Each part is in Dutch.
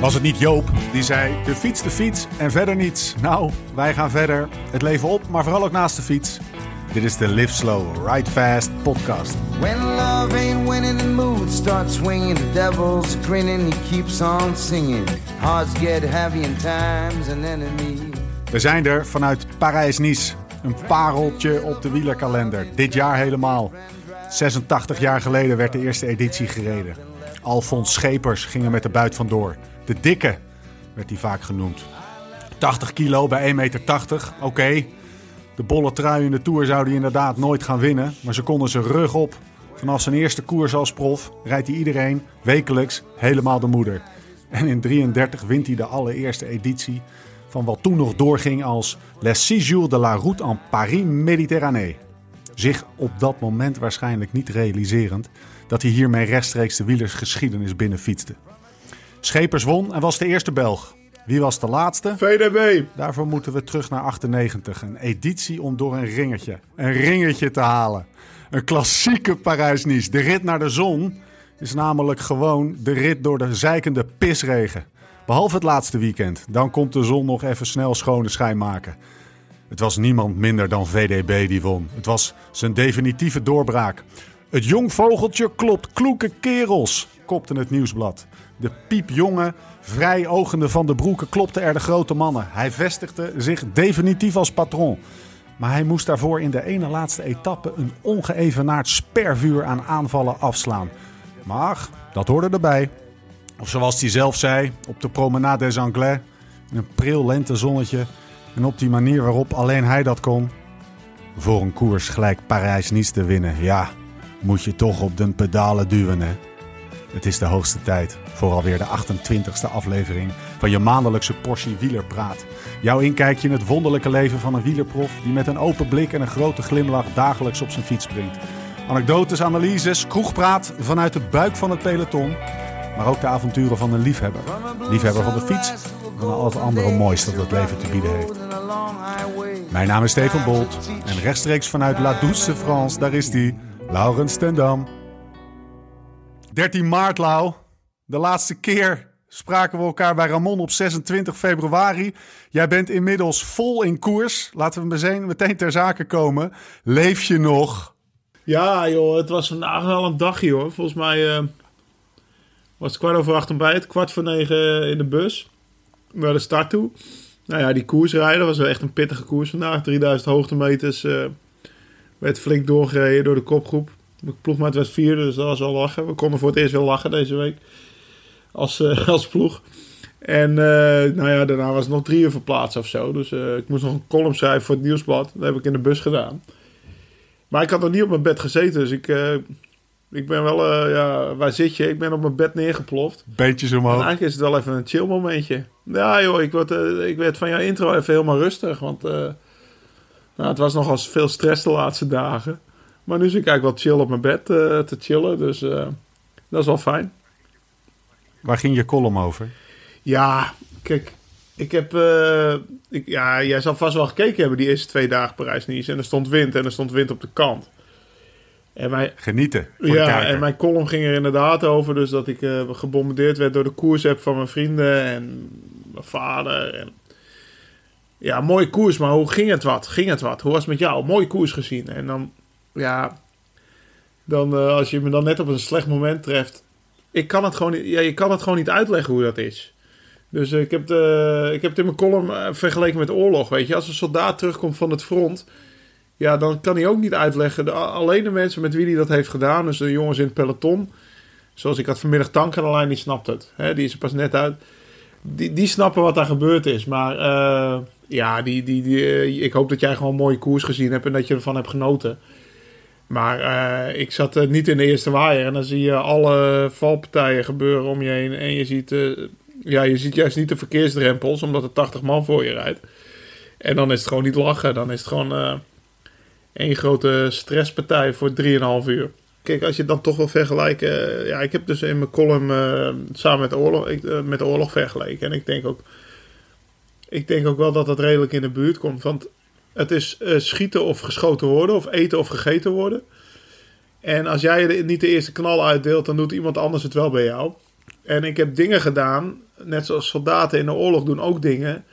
Was het niet Joop die zei: de fiets, de fiets en verder niets? Nou, wij gaan verder. Het leven op, maar vooral ook naast de fiets. Dit is de Live Slow, Ride Fast podcast. When love ain't winning, the mood starts swinging. The devil's grinning, he keeps on singing. Hearts get heavy in time's an enemy. We zijn er vanuit Parijs-Nice. Een pareltje op de wielerkalender. Dit jaar helemaal. 86 jaar geleden werd de eerste editie gereden. Alfons Schepers ging er met de buit vandoor. De dikke werd hij vaak genoemd. 80 kilo bij 1,80 meter. Oké, de bolle trui in de Tour zou hij inderdaad nooit gaan winnen. Maar ze konden zijn rug op. Vanaf zijn eerste koers als prof rijdt hij iedereen wekelijks helemaal de moeder. En in 33 wint hij de allereerste editie van wat toen nog doorging als Les Six Jours de la Route en Paris-Méditerranée. Zich op dat moment waarschijnlijk niet realiserend dat hij hiermee rechtstreeks de wielersgeschiedenis binnenfietste. Schepers won en was de eerste Belg. Wie was de laatste? VDB. Daarvoor moeten we terug naar 98. Een editie om door een ringetje, een ringetje te halen. Een klassieke Parijs-Nice. De rit naar de zon is namelijk gewoon de rit door de zeikende pisregen. Behalve het laatste weekend. Dan komt de zon nog even snel schone schijn maken. Het was niemand minder dan VDB die won. Het was zijn definitieve doorbraak. Het jong vogeltje klopt kloeke kerels, kopte het nieuwsblad. De piepjonge, vrij ogende Van de Broeken klopte er de grote mannen. Hij vestigde zich definitief als patron. Maar hij moest daarvoor in de ene laatste etappe een ongeëvenaard spervuur aan aanvallen afslaan. Maar dat hoorde erbij. Of zoals hij zelf zei, op de Promenade des Anglais, in een pril lentezonnetje. En op die manier waarop alleen hij dat kon. Voor een koers gelijk Parijs-Nice te winnen, ja, moet je toch op de pedalen duwen, hè. Het is de hoogste tijd voor alweer de 28e aflevering van je maandelijkse portie wielerpraat. Jouw inkijkje in het wonderlijke leven van een wielerprof die met een open blik en een grote glimlach dagelijks op zijn fiets springt. Anekdotes, analyses, kroegpraat vanuit de buik van het peloton. Maar ook de avonturen van een liefhebber. Liefhebber van de fiets en al het andere moois dat het leven te bieden heeft. Mijn naam is Steven Bolt en rechtstreeks vanuit La Douce France, daar is die, Laurens Tendam. 13 maart, Lau. De laatste keer spraken we elkaar bij Ramon op 26 februari. Jij bent inmiddels vol in koers. Laten we meteen, ter zake komen. Leef je nog? Ja, joh, het was vandaag wel een dagje hoor. Volgens mij eh, was het kwart over acht ontbijt, kwart voor negen in de bus. Naar de start toe. Nou ja, die koersrijden was wel echt een pittige koers vandaag. 3000 hoogtemeters. eh werd flink doorgereden door de kopgroep. De ploegmaat werd vierde, dus dat was wel lachen. We konden voor het eerst wel lachen deze week. Als, eh, als ploeg. En eh, nou ja, daarna was het nog drie uur verplaatst of zo. Dus eh, ik moest nog een column schrijven voor het nieuwsblad. Dat heb ik in de bus gedaan. Maar ik had nog niet op mijn bed gezeten. Dus ik, ik ben wel, ja, waar zit je? Ik ben op mijn bed neergeploft. Beetjes En omhoog. eigenlijk is het wel even een chill momentje. Ja joh, ik, word, eh, ik werd van jouw intro even helemaal rustig. Want nou, het was nogal veel stress de laatste dagen. Maar nu zit ik eigenlijk wel chill op mijn bed eh, te chillen. Dus eh, dat is wel fijn. Waar ging je column over? Ja, kijk, ik heb... eh, ik, ja, jij zal vast wel gekeken hebben die eerste twee dagen Parijs-Nice. En er stond wind en er stond wind op de kant. En mijn, Genieten ja, en mijn column ging er inderdaad over. Dus dat ik gebombardeerd werd door de koersapp van mijn vrienden en mijn vader. En... Ja, mooie koers, maar hoe ging het wat? Ging het wat? Hoe was het met jou? Mooie koers gezien. En dan, ja, dan eh, als je me dan net op een slecht moment treft. Ik kan het gewoon ja, je kan het gewoon niet uitleggen hoe dat is. Dus eh, ik, heb de, ik heb het in mijn column eh, vergeleken met oorlog. Weet je, als een soldaat terugkomt van het front. Ja, dan kan hij ook niet uitleggen. Alleen de mensen met wie hij dat heeft gedaan, dus de jongens in het peloton. Zoals ik had vanmiddag tank aan de lijn, die snapt het. Die is er pas net uit. Die, die snappen wat daar gebeurd is. Maar ja, die, die, die, ik hoop dat jij gewoon een mooie koers gezien hebt en dat je ervan hebt genoten. Maar eh, ik zat eh, niet in de eerste waaier. En dan zie je alle valpartijen gebeuren om je heen. En je ziet, eh, ja, je ziet juist niet de verkeersdrempels, omdat er 80 man voor je rijdt. En dan is het gewoon niet lachen. Dan is het gewoon één grote stresspartij voor 3,5 uur. Kijk, als je het dan toch wil vergelijken. ja, ik heb dus in mijn column samen met de, oorlog, ik, met de oorlog vergeleken. En ik denk ook. Ik denk ook wel dat dat redelijk in de buurt komt. Want het is eh, schieten of geschoten worden, of eten of gegeten worden. En als jij de- niet de eerste knal uitdeelt, dan doet iemand anders het wel bij jou. En ik heb dingen gedaan net zoals soldaten in de oorlog doen ook dingen...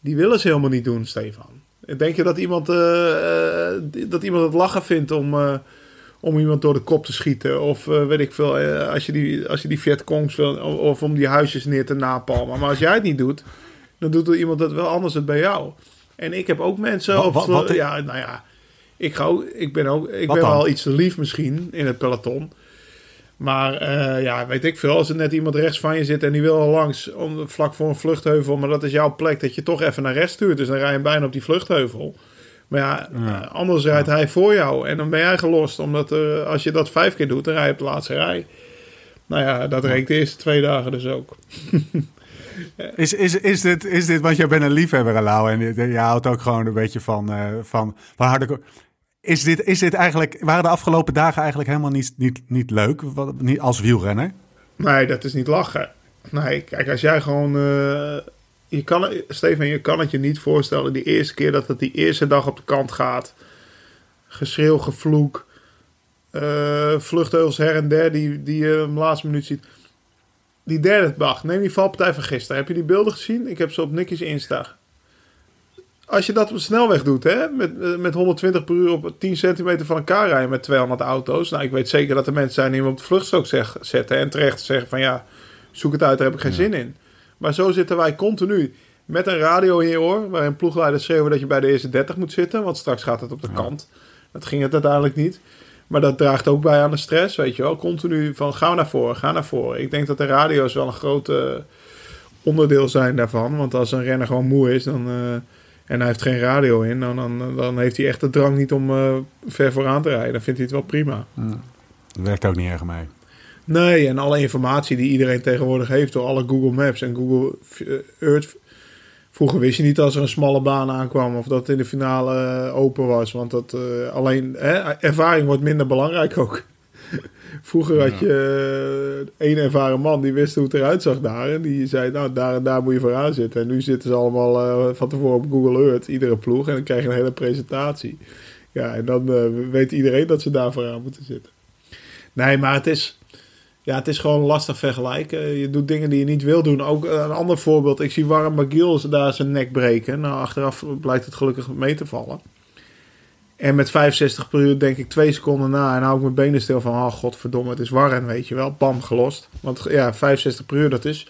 die willen ze helemaal niet doen, Stefan. Denk je dat iemand, eh, eh, dat iemand het lachen vindt om, om iemand door de kop te schieten? Of weet ik veel, als je die, als je die Vietcongs wil, of, of om die huisjes neer te napalmen. Maar als jij het niet doet, dan doet er iemand dat wel anders het bij jou. En ik heb ook mensen... Wat- op, wat- wat- ja, nou ja, ik, ga ook, ik ben, ook, ik ben dan? wel iets te lief misschien in het peloton. Maar eh, ja, weet ik veel. Als er net iemand rechts van je zit en die wil al langs om, vlak voor een vluchtheuvel, maar dat is jouw plek, dat je toch even naar rechts stuurt. Dus dan rij je bijna op die vluchtheuvel. Maar ja, Ja. anders rijdt hij voor jou en dan ben jij gelost. Omdat er, als je dat vijf keer doet, dan rij je op de laatste rij. Nou ja, dat reed de eerste twee dagen dus ook. Is, is, is, dit, is dit, want jij bent een liefhebber, Lau, en je, houdt ook gewoon een beetje van, eh, van, van harde... Is dit, is dit eigenlijk, waren de afgelopen dagen eigenlijk helemaal niet, niet, niet leuk wat, niet als wielrenner? Nee, dat is niet lachen. Nee, kijk, als jij gewoon. eh, je kan, Steven, je kan het je niet voorstellen. Die eerste keer dat het die eerste dag op de kant gaat. Geschreeuw, gevloek. eh vluchtheuvels her en der die, die je de laatste minuut ziet. Die derde dag, neem die valpartij van gisteren. Heb je die beelden gezien? Ik heb ze op Nicky's Insta. Als je dat op de snelweg doet, hè, met, eh, met 120 per uur op 10 centimeter van elkaar rijden met 200 auto's. Nou, ik weet zeker dat er mensen zijn die hem op de vluchtstrook zeg- zetten. En terecht zeggen van ja, zoek het uit, daar heb ik geen zin in. Maar zo zitten wij continu met een radio in je oor. Waarin ploegleiders schreeuwen dat je bij de eerste 30 moet zitten. Want straks gaat het op de kant. Dat ging het uiteindelijk niet. Maar dat draagt ook bij aan de stress, weet je wel. Continu van ga naar voren, ga naar voren. Ik denk dat de radio's wel een groot onderdeel zijn daarvan. Want als een renner gewoon moe is dan, eh, en hij heeft geen radio in... Dan, dan, dan heeft hij echt de drang niet om eh, ver vooraan te rijden. Dan vindt hij het wel prima. Dat werkt ook niet erg mee. Nee, en alle informatie die iedereen tegenwoordig heeft door alle Google Maps en Google eh, Earth. Vroeger wist je niet als er een smalle baan aankwam of dat het in de finale eh, open was. Want dat eh, alleen hè, ervaring wordt minder belangrijk ook. Vroeger had je eh, één ervaren man die wist hoe het eruit zag daar. En die zei, nou daar en daar moet je vooraan zitten. En nu zitten ze allemaal van tevoren op Google Earth, iedere ploeg. En dan krijg je een hele presentatie. Ja, en dan weet iedereen dat ze daar vooraan moeten zitten. Nee, maar het is, ja, het is gewoon lastig vergelijken. Je doet dingen die je niet wil doen. Ook een ander voorbeeld. Ik zie Warren McGill daar zijn nek breken. Nou, achteraf blijkt het gelukkig mee te vallen. En met 65 per uur denk ik twee seconden na en hou ik mijn benen stil van, oh godverdomme, het is Warren, weet je wel. Bam, gelost. Want ja, 65 per uur, dat is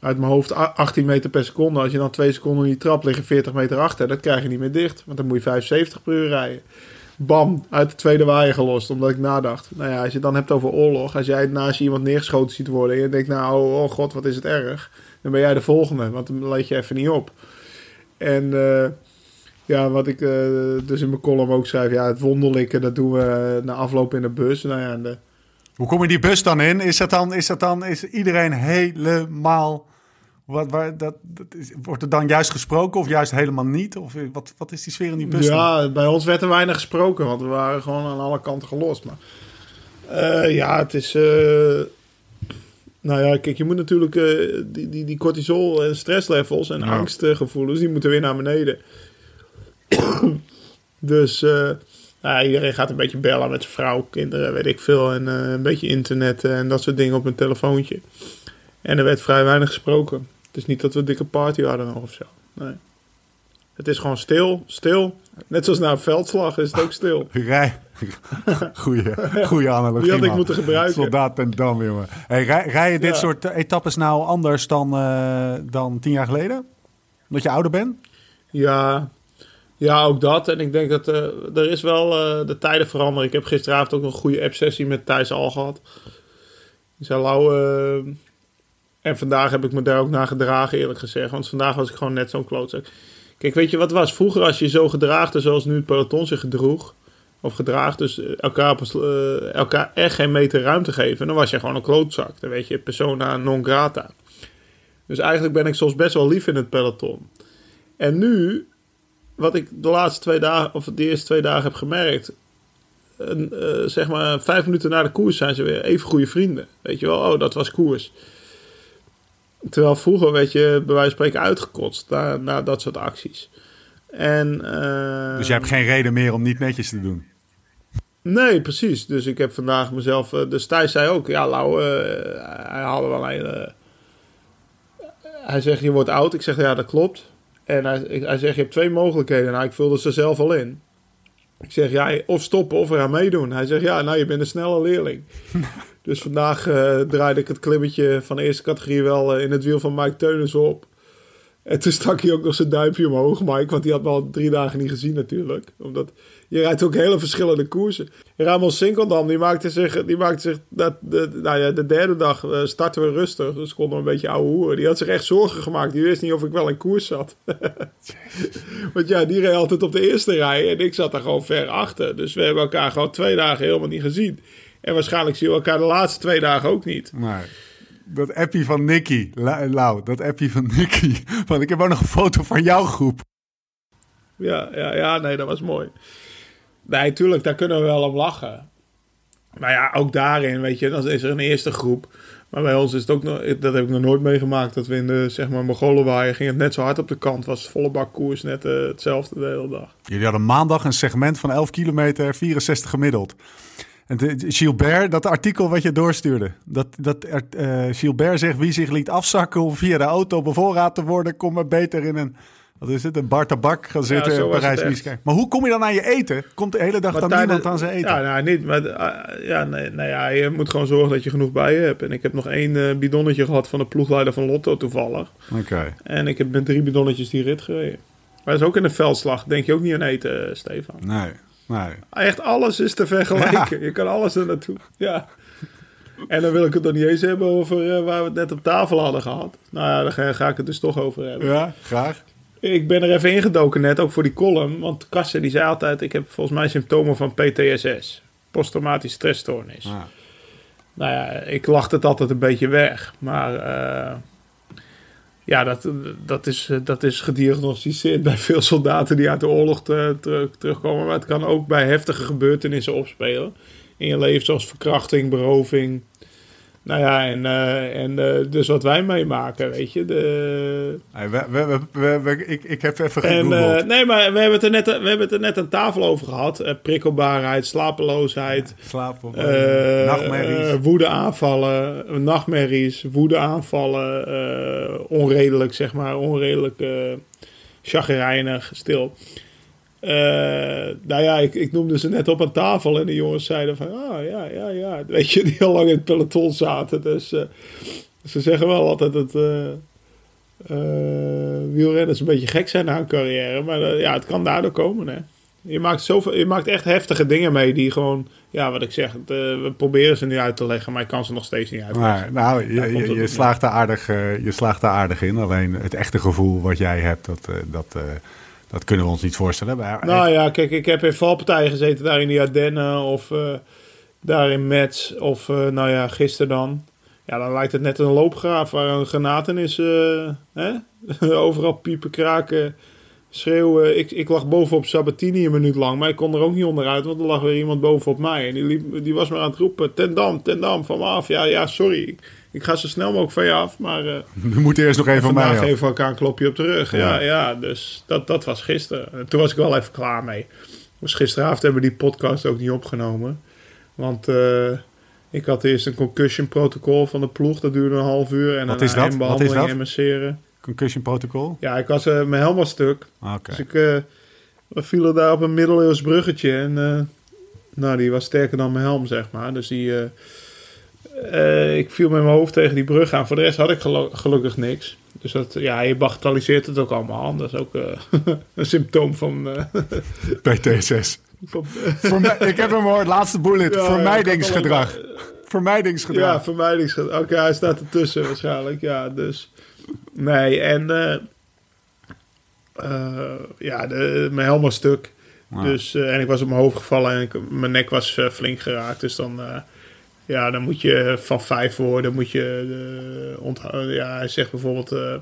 uit mijn hoofd a- 18 meter per seconde. Als je dan twee seconden niet trapt, liggen 40 meter achter. Dat krijg je niet meer dicht, want dan moet je 75 per uur rijden. Bam, uit de tweede waaier gelost, omdat ik nadacht. Nou ja, als je het dan hebt over oorlog, als jij naast iemand neergeschoten ziet worden en je denkt, nou, oh, oh god, wat is het erg. Dan ben jij de volgende, want dan let je even niet op. En eh, ja, wat ik eh, dus in mijn column ook schrijf, ja, het wonderlijke, dat doen we na afloop in de bus. Nou ja, Hoe kom je die bus dan in? Is dat dan, is dat dan, is iedereen helemaal... Wat, waar, dat, dat is, wordt er dan juist gesproken of juist helemaal niet? Of eh, wat, wat is die sfeer in die bus dan? Ja, bij ons werd er weinig gesproken, want we waren gewoon aan alle kanten gelost. Maar eh, ja, het is. eh, nou ja, kijk, je moet natuurlijk die, die, die cortisol en stresslevels en Ja. angstgevoelens, die moeten weer naar beneden. dus nou ja, iedereen gaat een beetje bellen met zijn vrouw, kinderen, weet ik veel. En een beetje internet en dat soort dingen op een telefoontje. En er werd vrij weinig gesproken. Is niet dat we een dikke party hadden of zo. Nee. Het is gewoon stil, stil. Net zoals na een veldslag is het ook stil. Rij. Goeie, goeie analogie. Die had ik man. moeten gebruiken. Soldaat en dam, jongen. Hey, rij, rij je dit Ja. soort etappes nou anders dan, eh, dan tien jaar geleden? Omdat je ouder bent? Ja, ja, ook dat. En ik denk dat eh, er is wel eh, de tijden veranderen. Ik heb gisteravond ook een goede app-sessie met Thijs al gehad. Die zei, Lau, en vandaag heb ik me daar ook naar gedragen, eerlijk gezegd. Want vandaag was ik gewoon net zo'n klootzak. Kijk, weet je wat was? Vroeger als je zo gedraagde zoals nu het peloton zich gedroeg... of gedraagt, dus eh, elkaar, eh, elkaar echt geen meter ruimte geven... dan was je gewoon een klootzak. Dan weet je, persona non grata. Dus eigenlijk ben ik soms best wel lief in het peloton. En nu, wat ik de laatste twee dagen, of de eerste twee dagen heb gemerkt. Een, eh, zeg maar vijf minuten na de koers zijn ze weer even goede vrienden. Weet je wel, oh, dat was koers. Terwijl vroeger werd je bij wijze van spreken uitgekotst na, na dat soort acties. En, eh, Dus je hebt geen reden meer om niet netjes te doen. Nee, precies. Dus ik heb vandaag mezelf. eh, Dus Thijs zei ook, ja, Lau, eh, hij had wel een hij zegt, je wordt oud. Ik zeg, ja, dat klopt. En hij, hij zegt, je hebt twee mogelijkheden. Nou, ik vulde ze zelf al in. Ik zeg, ja, of stoppen of eraan meedoen. Hij zegt, ja, nou, je bent een snelle leerling. dus vandaag eh, draaide ik het klimmetje van de eerste categorie wel eh, in het wiel van Mike Teunens op. En toen stak hij ook nog zijn duimpje omhoog, Mike. Want die had me al drie dagen niet gezien natuurlijk. Omdat je rijdt ook hele verschillende koersen. Ramon Sinkeldam, die maakte zich... Die maakte zich dat, de, nou ja, de derde dag eh, starten we rustig. Dus konden we een beetje ouwe hoeren. Die had zich echt zorgen gemaakt. Die wist niet of ik wel in koers zat. Want ja, die reed altijd op de eerste rij. En ik zat daar gewoon ver achter. Dus we hebben elkaar gewoon twee dagen helemaal niet gezien. En waarschijnlijk zien we elkaar de laatste twee dagen ook niet. Nee. Dat appie van Nicky, La- Lau, dat appie van Nicky. Want ik heb ook nog een foto van jouw groep. Ja, ja, ja, nee, dat was mooi. Nee, tuurlijk, daar kunnen we wel om lachen. Maar ja, ook daarin, weet je, dan is er een eerste groep. Maar bij ons is het ook nog, dat heb ik nog nooit meegemaakt, dat we in de, zeg maar, Mongolenwaaien ging het net zo hard op de kant. Was volle bak koers, net eh, hetzelfde de hele dag. Jullie hadden maandag een segment van 11 kilometer, 64 gemiddeld. En de, Gilbert, dat artikel wat je doorstuurde. Dat, dat eh, Gilbert zegt wie zich liet afzakken om via de auto bevoorraad te worden, kom maar beter in een, wat is het, een bar tabak gaan zitten in parijs Maar hoe kom je dan aan je eten? Komt de hele dag Maar dan tijdens- niemand aan zijn eten? Ja, nou niet, maar eh, ja, nee, nou ja, je moet gewoon zorgen dat je genoeg bij je hebt. En ik heb nog één eh, bidonnetje gehad van de ploegleider van Lotto toevallig. Oké. En ik heb met drie bidonnetjes die rit gereden. Maar dat is ook in de veldslag. Denk je ook niet aan eten, Stefan. Nee, nee. Echt alles is te vergelijken. Je kan alles er naartoe. Ja. En dan wil ik het nog niet eens hebben over eh, waar we het net op tafel hadden gehad. Nou ja, daar ga, ga ik het dus toch over hebben. Ja, graag. Ik ben er even ingedoken net, ook voor die column. Want Kassen die zei altijd, ik heb volgens mij symptomen van PTSS. Posttraumatische stressstoornis. Ja. Nou ja, ik lachte het altijd een beetje weg. Maar eh, ja, dat, dat, is, dat is gediagnosticeerd bij veel soldaten die uit de oorlog te- terug- terugkomen. Maar het kan ook bij heftige gebeurtenissen opspelen in je leven, zoals verkrachting, beroving. Nou ja, en, eh, en eh, dus wat wij meemaken, weet je. De, Hey, we, we, we, ik, ik heb even en, gegoogeld. eh, nee, maar we hebben, het er net, we hebben het er net aan tafel over gehad. Eh, prikkelbaarheid, slapeloosheid, of eh, nachtmerries. woedeaanvallen, nachtmerries, woedeaanvallen, onredelijk, zeg maar, onredelijk chagrijnig, stil. Eh, nou ja, ik, ik noemde ze net op aan tafel en de jongens zeiden van, ah ja, ja, ja, weet je, die al lang in het peloton zaten. Dus eh, ze zeggen wel altijd dat eh, wielrenners een beetje gek zijn na hun carrière, maar ja, het kan daardoor komen, hè. Je maakt, zoveel, je maakt echt heftige dingen mee die gewoon, ja, wat ik zeg, het, we proberen ze nu uit te leggen, maar ik kan ze nog steeds niet uitleggen. Maar, nou, Daar je, je, slaagt er aardig, je slaagt er aardig in. Alleen het echte gevoel wat jij hebt, dat, dat, dat kunnen we ons niet voorstellen. Maar, Nou ja, kijk, ik heb in valpartijen gezeten daar in die Ardennen of eh, daar in Metz of eh, nou ja, gisteren dan. Ja, dan lijkt het net een loopgraaf waar een granaat in is. eh, hè? Overal piepen, kraken, schreeuwen. Ik, ik lag bovenop Sabatini een minuut lang, maar ik kon er ook niet onderuit, want er lag weer iemand bovenop mij. En die, liep, die was maar aan het roepen, ten dam, ten dam, van me af. Ja, ja, sorry. Ik, ga zo snel mogelijk van je af, maar... eh, we moeten eerst nog even van mij Vandaag geven elkaar een klopje op de rug. Ja, Ja. ja, dus dat, dat was gisteren. En toen was ik wel even klaar mee. Dus gisteravond hebben we die podcast ook niet opgenomen. Want eh, ik had eerst een concussion protocol van de ploeg. Dat duurde een half uur. En Wat een is dat? Wat is dat? en masseren. Concussion protocol? Ja, ik was, eh, mijn helm was stuk. Ah. Dus ik, we vielen daar op een middeleeuws bruggetje. En nou, die was sterker dan mijn helm, zeg maar. Dus die, eh, eh, ik viel met mijn hoofd tegen die brug aan. Voor de rest had ik gelu- gelukkig niks. Dus dat, ja, je bagatelliseert het ook allemaal. Dat is ook eh, een symptoom van... eh, van Vermi- ik heb hem hoor, laatste bullet. Ja, Vermijdingsgedrag. ja, Vermijdingsgedrag. Ja, vermijdingsgedrag. Oké, hij staat ertussen waarschijnlijk. Ja, dus... Nee, en... eh, eh, ja, de, mijn helm was stuk. Dus, eh, en ik was op mijn hoofd gevallen en ik, mijn nek was eh, flink geraakt. Dus dan, eh, ja, dan moet je van vijf woorden moet je eh, onthouden. Ja, hij zegt bijvoorbeeld eh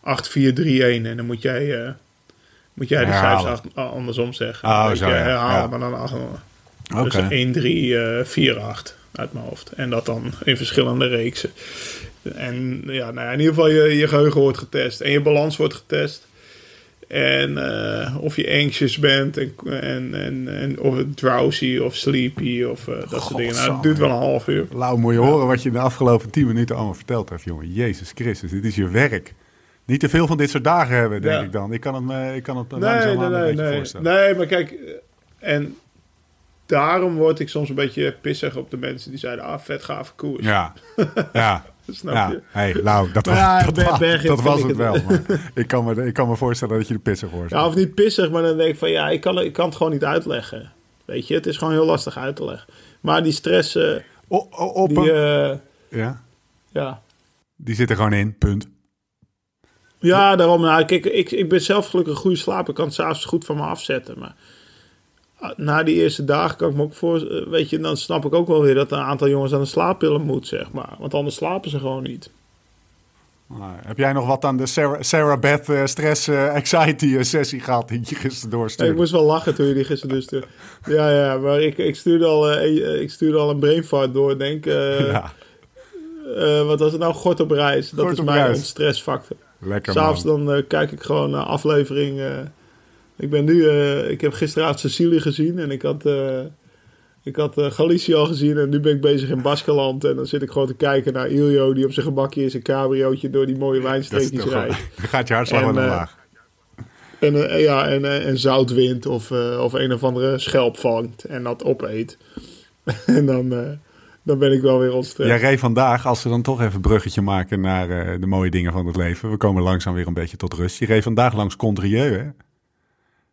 8, 4, 3, 1. En dan moet jij, eh, moet jij de cijfers andersom zeggen. Oh, zo, herhalen, Ja. maar dan acht- Oké. dus 1, 3, eh 4, 8 uit mijn hoofd. En dat dan in verschillende reeksen. En ja, nou ja, in ieder geval je, je geheugen wordt getest. En je balans wordt getest. En eh, of je anxious bent. En, en, en, en of drowsy of sleepy of eh, dat soort dingen. Nou, het duurt wel een half uur. Lau, moet je horen wat je in de afgelopen 10 minuten allemaal verteld hebt, jongen. Jezus Christus, dit is je werk. Niet te veel van dit soort dagen hebben, denk Ja. ik dan. Ik kan het me, ik kan het Nee, nee, een nee, beetje nee. voorstellen. Nee, maar kijk, eh, en daarom word ik soms een beetje pissig op de mensen die zeiden, ah, vet gave koers. Ja, ja. Snap ja. je? Hey, nou, dat, was, ja, dat, was- dat het wel. Maar ik, kan me, ik kan me voorstellen dat je er pissig wordt. Ja, of niet pissig, maar dan denk ik van, ja, ik kan, ik kan het gewoon niet uitleggen. Weet je, het is gewoon heel lastig uit te leggen. Maar die stress, O- o- op die, eh, ja, ja... die zit er gewoon in, punt. Ja, daarom. Nou, kijk, ik, ik ben zelf gelukkig een goede slaper. Ik kan het s'avonds goed van me afzetten. Maar na die eerste dagen kan ik me ook voor... eh, Weet je, dan snap ik ook wel weer dat een aantal jongens aan de slaappillen moet, zeg maar. Want anders slapen ze gewoon niet. Nou, heb jij nog wat aan de Sarah, Sarah Beth eh, stress eh, anxiety sessie gehad die je gisteren doorstuurde? ik moest wel lachen toen je die gisteren dus... stuurde. Ja, ja, maar ik, ik, stuurde al, ik stuurde al een brainfart door, denk ja, Wat was het nou? Gort op reis. Dat Gort is mijn reis. ontstressfactor. lekker S'avonds dan kijk ik gewoon naar aflevering. Ik ben nu, eh, ik heb gisteravond Sicilië gezien en ik had, eh, ik had eh, Galicië al gezien en nu ben ik bezig in Baskeland. En dan zit ik gewoon te kijken naar Iljo die op zijn gemakje in zijn cabriootje door die mooie Dat is wijnstreekjes rijdt. Dan gaat je hartslag wel omlaag. En, ja, en, en zoutwind of, of een of andere schelp vangt en dat opeet. en dan, dan ben ik wel weer ontstrest. Jij reed vandaag, als we dan toch even een bruggetje maken naar de mooie dingen van het leven. We komen langzaam weer een beetje tot rust. Je reed vandaag langs Condrieu, hè?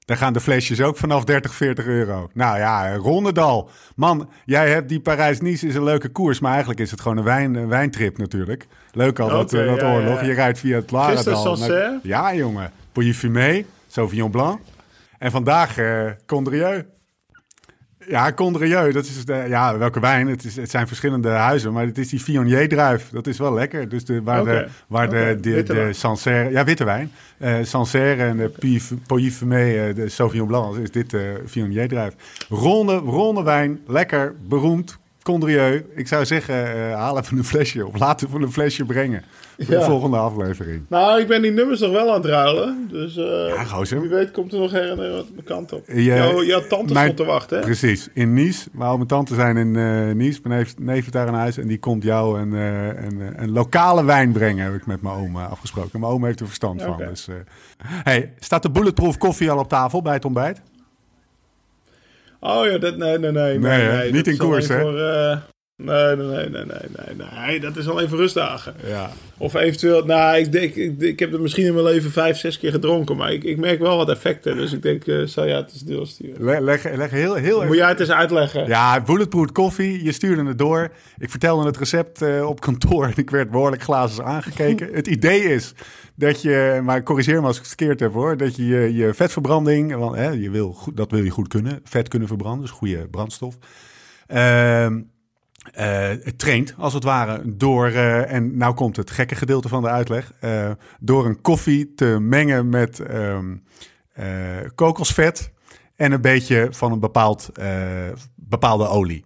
Daar gaan de flesjes ook vanaf 30, 40 euro. Nou ja, Rondedal. Man, jij hebt die Parijs-Nice is een leuke koers. Maar eigenlijk is het gewoon een, wijn, een wijntrip natuurlijk. Leuk al dat, eh, dat ja, oorlog. ja. Je rijdt via het Laredal. Ja, jongen. Pouilly Fumé, Sauvignon Blanc. En vandaag eh Condrieu. Ja, Condrieu, dat is de, ja, welke wijn? Het, is, het zijn verschillende huizen, maar het is die Viognier-druif. Dat is wel lekker. Dus de, waar, de, waar de, de, Witte de. Sancerre, ja, witte wijn. Eh Sancerre en de Pouilly Fumé, eh, de Sauvignon Blanc, is dit de Viognier-druif. Ronde, ronde wijn, lekker, beroemd. Condrieu, ik zou zeggen, eh, haal even een flesje of laat even een flesje brengen voor de volgende aflevering. Nou, ik ben die nummers nog wel aan het ruilen. Dus eh, Ja, gozer. wie weet komt er nog her en der wat mijn kant op. Je- Jouw, jouw tante mijn- stond te wachten, hè? Precies, in Nice. Waar mijn tante zijn in eh Nice. Mijn neef, neef daar een huis en die komt jou een, eh, een, eh, een lokale wijn brengen, heb ik met mijn oom eh, afgesproken. Mijn oom heeft er verstand van. Oké. Dus, eh. hey, staat de bulletproof koffie al op tafel bij het ontbijt? Oh ja, dat, nee, nee, nee. Nee, Niet in koers, hè? Voor, eh, nee, nee, nee, nee, nee, nee, nee. Dat is alleen voor rustdagen. Ja. Of eventueel, nou, ik denk, ik, ik heb er misschien in mijn leven vijf, zes keer gedronken. Maar ik, ik merk wel wat effecten. Dus ik denk, eh zou jij het eens doorsturen? Leg, leg, leg heel, heel Moet jij het eens uitleggen? Ja, bulletproof koffie. Je stuurde het door. Ik vertelde het recept eh, op kantoor en ik werd behoorlijk glazig aangekeken. het idee is dat je, maar corrigeer me als ik het verkeerd heb hoor, dat je je, je vetverbranding, want hè, je wil goed, dat wil je goed kunnen, vet kunnen verbranden, dus goede brandstof. Ehm, eh, het traint als het ware door, eh, en nou komt het gekke gedeelte van de uitleg, eh, door een koffie te mengen met ehm, eh, kokosvet en een beetje van een bepaald, bepaalde olie,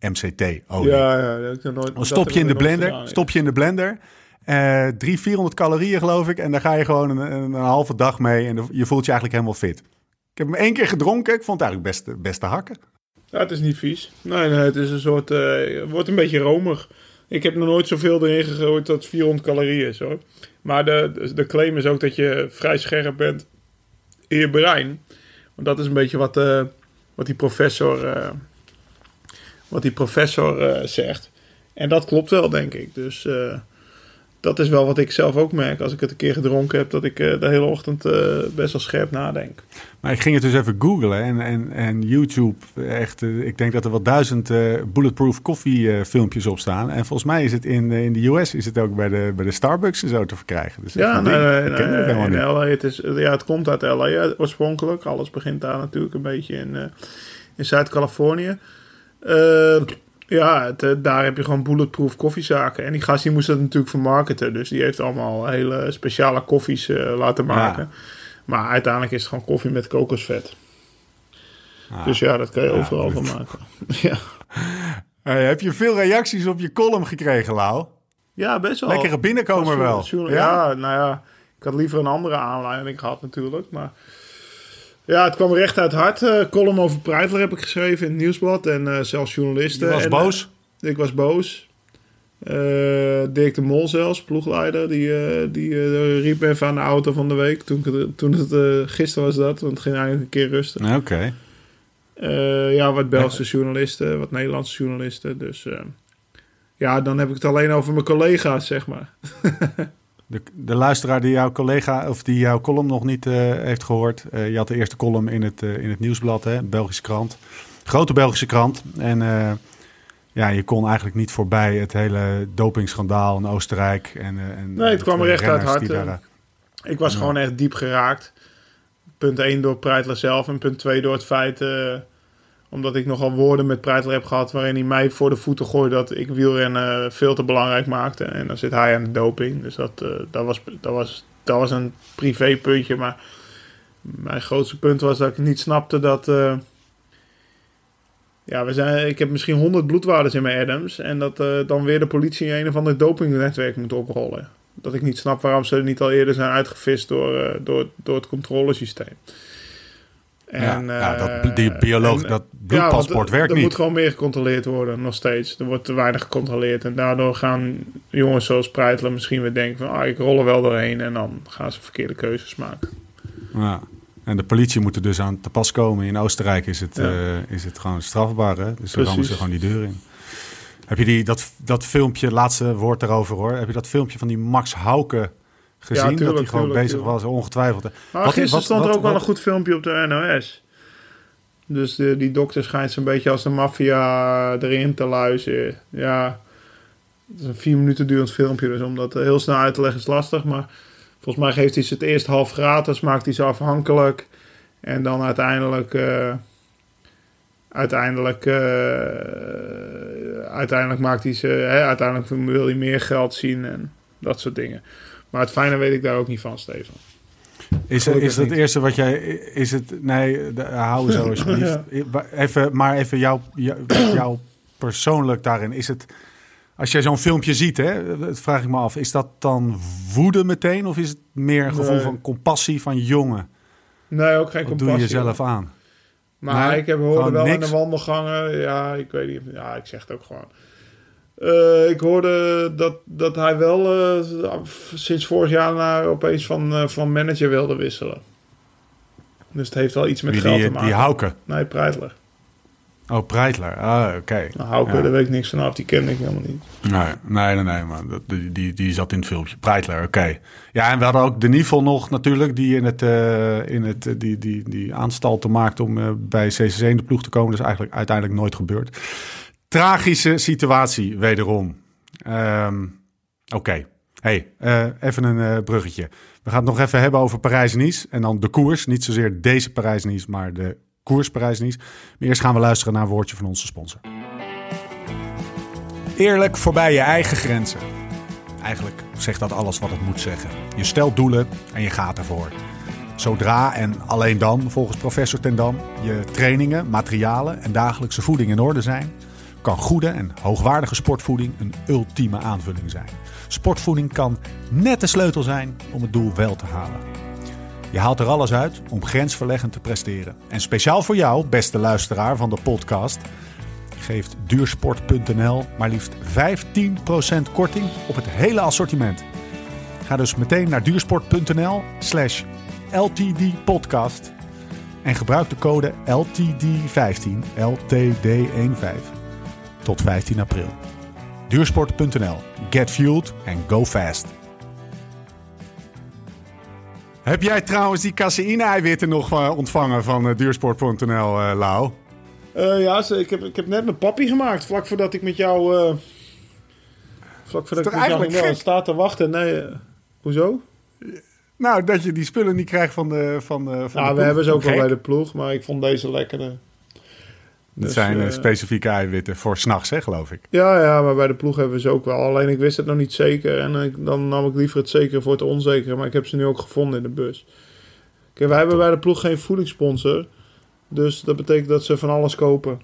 MCT-olie. Ja, ja, dat heb nooit. Dan stop je in de blender, gedaan, stop je in de blender. 300, 400 calorieën geloof ik. En daar ga je gewoon een, een, een halve dag mee. En je voelt je eigenlijk helemaal fit. Ik heb hem één keer gedronken. Ik vond het eigenlijk best, best te hakken. Het is niet vies. Nee, nee, het is een soort. het wordt een beetje romig. Ik heb nog nooit zoveel erin gegooid dat het 400 calorieën is hoor. Maar de, de claim is ook dat je vrij scherp bent in je brein. Want dat is een beetje wat, eh, wat die professor, eh, wat die professor zegt. En dat klopt wel, denk ik. Dus dat is wel wat ik zelf ook merk als ik het een keer gedronken heb. Dat ik eh, de hele ochtend eh, best wel scherp nadenk. Maar ik ging het dus even googlen. En, en, en YouTube, echt, eh, ik denk dat er wel duizend bulletproof koffie filmpjes op staan. En volgens mij is het in, in de US is het ook bij de, bij de Starbucks en zo te verkrijgen. Dus Ja, nee, nee, het nee, helemaal in. LA, het, is, ja, het komt uit LA ja, oorspronkelijk. Alles begint daar natuurlijk een beetje in, in Zuid-Californië. Ja, het, eh, daar heb je gewoon bulletproof koffiezaken. En die gast die moest dat natuurlijk vermarkten. Dus die heeft allemaal hele speciale koffies eh, laten maken. Maar uiteindelijk is het gewoon koffie met kokosvet. Ah. Dus ja, dat kan je Ja, overal van maken. ja. Hey, heb je veel reacties op je column gekregen, Lau? ja, best wel. Lekkere binnenkomer wel. Ja? Ja? nou ja, ik had liever een andere aanleiding gehad natuurlijk. Maar ja, het kwam recht uit het hart. Eh, column over Breitler heb ik geschreven in het Nieuwsblad. En eh, zelfs journalisten. Je was En, boos? eh, ik was boos. Dirk de Mol zelfs, ploegleider, die, die riep even aan de auto van de week. Toen, toen het, gisteren was dat, want het ging eigenlijk een keer rusten. Oké. Ja, wat Belgische journalisten, wat Nederlandse journalisten. Dus ja, dan heb ik het alleen over mijn collega's, zeg maar. De, de luisteraar die jouw collega of die jouw column nog niet eh, heeft gehoord. eh, je had de eerste column in het, eh, in het nieuwsblad, hè, Belgische krant. Grote Belgische krant. En ja, je kon eigenlijk niet voorbij het hele dopingschandaal in Oostenrijk. En, en Nee, het kwam er echt uit hart, daar, Ik was Ja. gewoon echt diep geraakt. Punt 1 door Preitler zelf en punt 2 door het feit... omdat ik nogal woorden met Preitler heb gehad... waarin hij mij voor de voeten gooide dat ik wielrennen veel te belangrijk maakte. En dan zit hij aan de doping. Dus dat, eh, dat, was, dat, was, dat was een privépuntje. Maar mijn grootste punt was dat ik niet snapte dat... eh, ja, we zijn, ik heb misschien 100 bloedwaardes in mijn Adams. En dat eh, dan weer de politie een of ander dopingnetwerk moet oprollen. Dat ik niet snap waarom ze niet al eerder zijn uitgevist door, door, door het controlesysteem. Ja, ja, eh, dat, die bioloog, en- dat bloedpaspoort er- werkt er niet. moet gewoon meer gecontroleerd worden, nog steeds. Er wordt te weinig gecontroleerd. En daardoor gaan jongens zoals Preitler misschien weer denken van... Ah, ik rol er wel doorheen. En dan gaan ze verkeerde keuzes maken. Ja. En de politie moet er dus aan te pas komen. In Oostenrijk is het, Ja. eh, is het gewoon strafbaar. Hè? Dus dan rammen Precies. ze gewoon die deur in. Heb je die, dat, dat filmpje, laatste woord daarover hoor. Heb je dat filmpje van die Max Hauke gezien? dat tuurlijk, hij gewoon tuurlijk, bezig tuurlijk. was, ongetwijfeld. Maar Wat- gisteren wat- stond er wat- ook wel een goed filmpje op de NOS. Dus de, die dokter schijnt zo'n beetje als de maffia erin te luisteren. Ja, het is een vier minuten durend filmpje. Dus om dat heel snel uit te leggen is lastig. Maar volgens mij geeft hij ze het eerst half gratis. Maakt hij ze afhankelijk. En dan uiteindelijk... eh, uiteindelijk... eh, uiteindelijk maakt hij ze... Hè, uiteindelijk wil hij meer geld zien. En dat soort dingen. Maar het fijne weet ik daar ook niet van, Steven. Is, Gelukkig is het niet. eerste wat jij... Is het... Nee, de- hou zo alsjeblieft. even, maar even jouw, jou, jouw persoonlijk daarin. Is het... Als jij zo'n filmpje ziet, hè, dat vraag ik me af. Is dat dan woede meteen? Of is het meer een gevoel Nee. van compassie van jongen? Nee, ook geen Wat doe je compassie. jezelf aan? Maar Nee, ik heb hoorde gewoon wel in niks. de wandelgangen. Ja, ik weet niet. Ja, ik zeg het ook gewoon. Eh, ik hoorde dat, dat hij wel eh, sinds vorig jaar naar opeens van, eh, van manager wilde wisselen. Dus het heeft wel iets met Wie geld die, te maken. die Hauke. Nee, Preitler. Oh, Breitler. Ah, oké. Nou, Hauke, Ja. daar weet ik niks van af. Die kende ik helemaal niet. Nee, nee, nee, dat, die, die, die zat in het filmpje. Breitler, oké. Ja, en we hadden ook de Nivel nog natuurlijk, die in het, in het die, die, die aanstalten maakte om bij CCC in de ploeg te komen. Dat is eigenlijk uiteindelijk nooit gebeurd. Tragische situatie, wederom. Ehm, oké. Hey, eh, even een eh, bruggetje. We gaan het nog even hebben over Parijs-Nice. En dan de koers. Niet zozeer deze Parijs-Nice, maar de koers Parijs-Nice. Maar eerst gaan we luisteren naar een woordje van onze sponsor. Eerlijk voorbij je eigen grenzen. Eigenlijk zegt dat alles wat het moet zeggen. Je stelt doelen en je gaat ervoor. Zodra en alleen dan, volgens professor Tendam, je trainingen, materialen en dagelijkse voeding in orde zijn, kan goede en hoogwaardige sportvoeding een ultieme aanvulling zijn. Sportvoeding kan net de sleutel zijn om het doel wel te halen. Je haalt er alles uit om grensverleggend te presteren. En speciaal voor jou, beste luisteraar van de podcast, geeft duursport.nl maar liefst 15% korting op het hele assortiment. Ga dus meteen naar duursport.nl slash ltdpodcast en gebruik de code LTD15, LTD15, tot 15 april. Duursport.nl, get fueled and go fast. Heb jij trouwens die caseïne-eiwitten nog eh, ontvangen van eh, duursport.nl, eh Lau? Ja, ik heb, ik heb net mijn pappie gemaakt. Vlak voordat ik met jou... eh, vlak voordat ik met jou wel sta te wachten. Nee, hoezo? Nou, dat je die spullen niet krijgt van de van de, van de Ja, we hebben ze ook wel bij de ploeg, maar ik vond deze lekkerder. Dat Dus, zijn eh, eh, specifieke eiwitten voor s'nachts, hè, geloof ik. Ja, ja, maar bij de ploeg hebben we ze ook wel. Alleen ik wist het nog niet zeker. En dan nam ik liever het zekere voor het onzekere. Maar ik heb ze nu ook gevonden in de bus. Kijk, wij hebben bij de ploeg geen voedingssponsor. Dus dat betekent dat ze van alles kopen.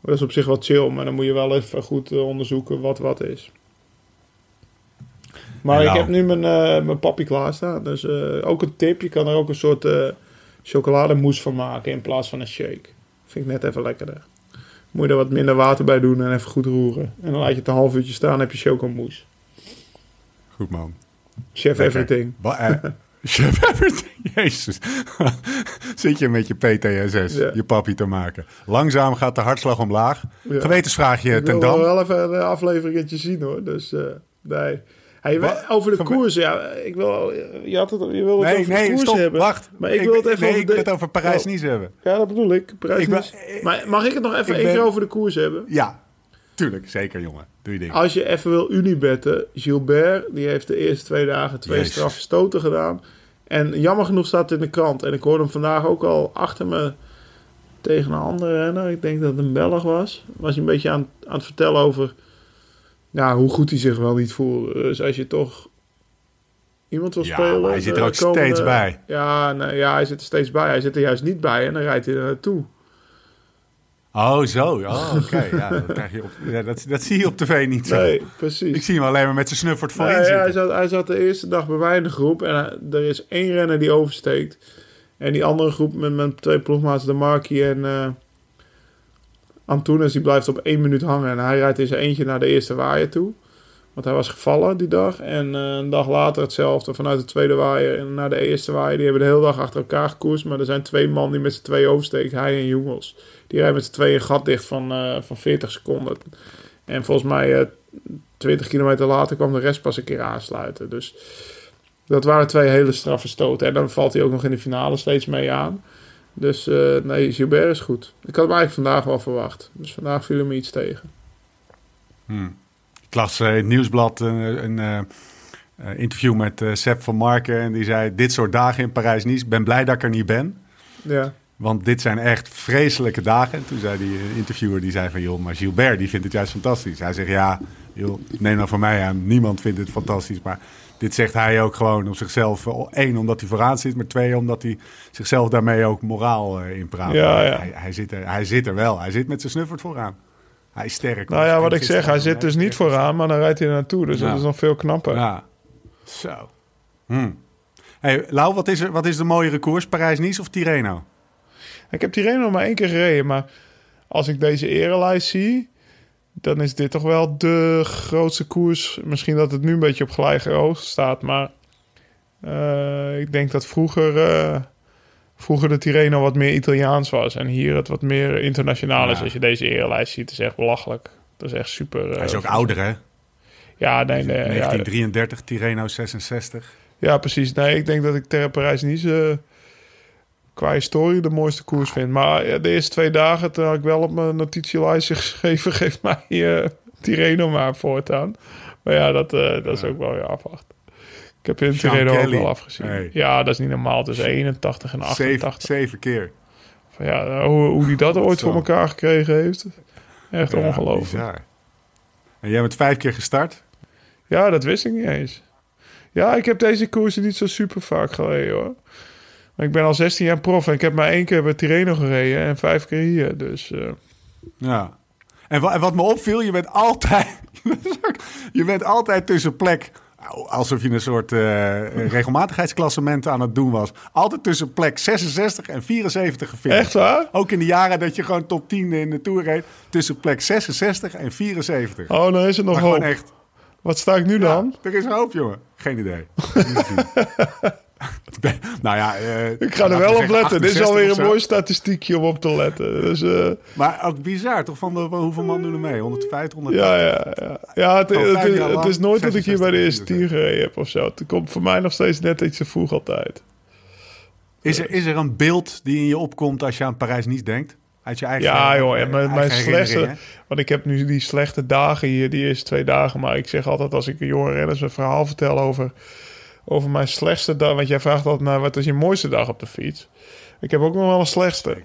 Dat is op zich wel chill, maar dan moet je wel even goed eh, onderzoeken wat wat is. Maar ik nou- heb nu mijn, eh mijn papi klaarstaan. Dus ook een tip. Je kan er ook een soort chocolademousse van maken in plaats van een shake. Vind ik net even lekkerder. Moet je er wat minder water bij doen en even goed roeren. En dan laat je het een half uurtje staan, heb je chocomousse. Goed man. Chef Lekker. everything. Wa- eh, Chef Everything, jezus. Zit je met je PTSS, Ja. je papi te maken. Langzaam gaat de hartslag omlaag. Ja. Gewetensvraagje Ik ten wil dam. wel even een afleveringetje zien hoor. Dus eh, nee. Wat? over de koers, ja, ik wil, je, had het, je wilde het Nee, over de nee, koers stop, hebben. wacht. Maar ik wil het even nee, over ik wil de- het over Parijs-Nice hebben. Ja, dat bedoel ik. Ik niet. maar mag ik het nog even ik één ben- keer over de koers hebben? Ja, tuurlijk. Zeker, jongen. Doe je ding. Als je even wil unibetten, Gilbert, die heeft de eerste twee dagen twee Jezus. straffe stoten gedaan. En jammer genoeg staat het in de krant. En ik hoorde hem vandaag ook al achter me tegen een andere renner. Ik denk dat het een Belg was. Was hij een beetje aan, aan het vertellen over ja, hoe goed hij zich wel niet voelde. Dus als je toch iemand wil Ja, spelen... hij zit er de ook steeds bij. Ja, nee, ja, hij zit er steeds bij. Hij zit er juist niet bij en dan rijdt hij er naartoe. Oh, zo. Oh, oké. Ja, dat, krijg je op, ja, dat, dat zie je op tv niet zo. Nee, precies. Ik zie hem alleen maar met zijn snuffert voorin Nee, zitten. hij, zat, hij zat de eerste dag bij mij in de groep en hij- er is één renner die oversteekt. En die andere groep met mijn twee ploegmaats, de Markie en eh Antunes, die blijft op één minuut hangen. En hij rijdt in zijn eentje naar de eerste waaier toe. Want hij was gevallen die dag. En eh, een dag later hetzelfde vanuit de tweede waaier naar de eerste waaier. Die hebben de hele dag achter elkaar gekoerst. Maar er zijn twee man die met z'n twee oversteken. Hij en Jongels. Die rijden met z'n tweeën een gat dicht van, eh, van 40 seconden. En volgens mij eh 20 kilometer later kwam de rest pas een keer aansluiten. Dus dat waren twee hele straffe stoten. En dan valt hij ook nog in de finale steeds mee aan. Dus eh, nee, Gilbert is goed. Ik had hem eigenlijk vandaag wel verwacht. Dus vandaag viel hem iets tegen. Ik las eh, in het nieuwsblad een, een eh, interview met Sepp van Marken. En die zei, dit soort dagen in Parijs-Nice, ik ben blij dat ik er niet ben. Ja, Want dit zijn echt vreselijke dagen. En toen zei die interviewer, die zei van... joh, maar Gilbert, die vindt het juist fantastisch. Hij zegt, ja, joh, neem nou van mij aan. Niemand vindt het fantastisch. Maar dit zegt hij ook gewoon op zichzelf. Eén, omdat hij vooraan zit. Maar twee, omdat hij zichzelf daarmee ook moraal eh, in praat. Ja, ja. Hij, hij, zit er, hij zit er wel. Hij zit met zijn snuffert vooraan. Hij is sterk. nou ja, wat ik zeg, hij zit dus niet vooraan, maar dan rijdt hij naartoe. Dus dat is nog veel knapper. Ja, zo. Hm. Hey, Lau, wat is, er, wat is de mooiere koers? Parijs-Nice of Tirreno? Ik heb die Reno nog maar één keer gereden, maar als ik deze erelijst zie, dan is dit toch wel de grootste koers. Misschien dat het nu een beetje op gelijke hoogte staat, maar eh, ik denk dat vroeger, eh, vroeger de Tirreno wat meer Italiaans was en hier het wat meer internationaal is. Ja. Als je deze erelijst ziet, is echt belachelijk. Dat is echt super. Hij is eh, ook ouder, hè? Ja, nee, nee. Ja, 1933, Tirreno 66. Ja, precies. Nee, ik denk dat ik tegen Parijs-Nice eh, qua historie de mooiste koers vind. Maar ja, de eerste twee dagen, toen had ik wel op mijn notitielijstje geschreven... geef mij uh, Tirreno maar voortaan. Maar ja, dat, eh, dat is ook wel weer afwacht. Ik heb in Sean Tirreno ook wel afgezien. Ja, dat is niet normaal. Tussen 81 en 88. Zeven, zeven keer. Ja, hoe, hoe die dat ooit voor elkaar gekregen heeft. Echt Ja, ongelooflijk. bizar. En jij bent vijf keer gestart? Ja, dat wist ik niet eens. Ja, ik heb deze koersen niet zo super vaak gereden hoor. Ik ben al 16 jaar prof en ik heb maar één keer bij Tirreno gereden en vijf keer hier. Dus eh, Ja. En, wa- en wat me opviel, je bent altijd... je bent altijd tussen plek... Alsof je een soort eh regelmatigheidsklassement aan het doen was. Altijd tussen plek 66 en 74 gefinished. echt waar? Ook in de jaren dat je gewoon top 10 in de Tour reed. Tussen plek 66 en 74. Oh, dan is er nog maar hoop. echt... Wat sta ik nu dan? Er is een hoop, jongen. Geen idee. nou ja, eh, Ik ga er wel we op letten. Dit is 68 alweer een mooi statistiekje om op te letten. Dus Maar ook bizar, toch? Van, de, hoeveel man doen er mee? 150, 180? ja, ja, ja. ja het, is- het nooit dat ik hier bij de 66 eerste tien gereden heb of zo. Het komt voor mij nog steeds net iets te vroeg altijd. Is er, is er een beeld die in je opkomt als je aan Parijs-Nice denkt? Uit je eigen Ja, joh. En mijn, herinneringen? Want ik heb nu die slechte dagen hier, die eerste twee dagen. Maar ik zeg altijd als ik jonge renners een verhaal vertel over, over mijn slechtste dag. Want jij vraagt altijd naar wat is je mooiste dag op de fiets. Ik heb ook nog wel een slechtste.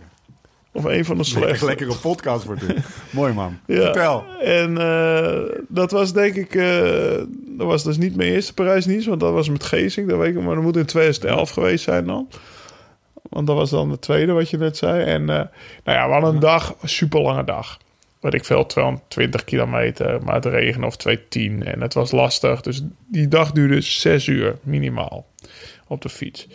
Of een van de Lekker, slechtste. lekkere podcast wordt dit. Mooi man. Ja. Vertel. En eh, dat was denk ik... eh, dat was dus niet mijn eerste Parijs-Nice. Want dat was met Geesink. Dat weet ik, maar dat moet in 2011 geweest zijn dan. Want dat was dan de tweede wat je net zei. En eh, nou ja, we hadden een dag, een super lange dag. Weet ik veel, 220 kilometer, maar het regen of 210. En het was lastig. Dus die dag duurde zes uur minimaal op de fiets.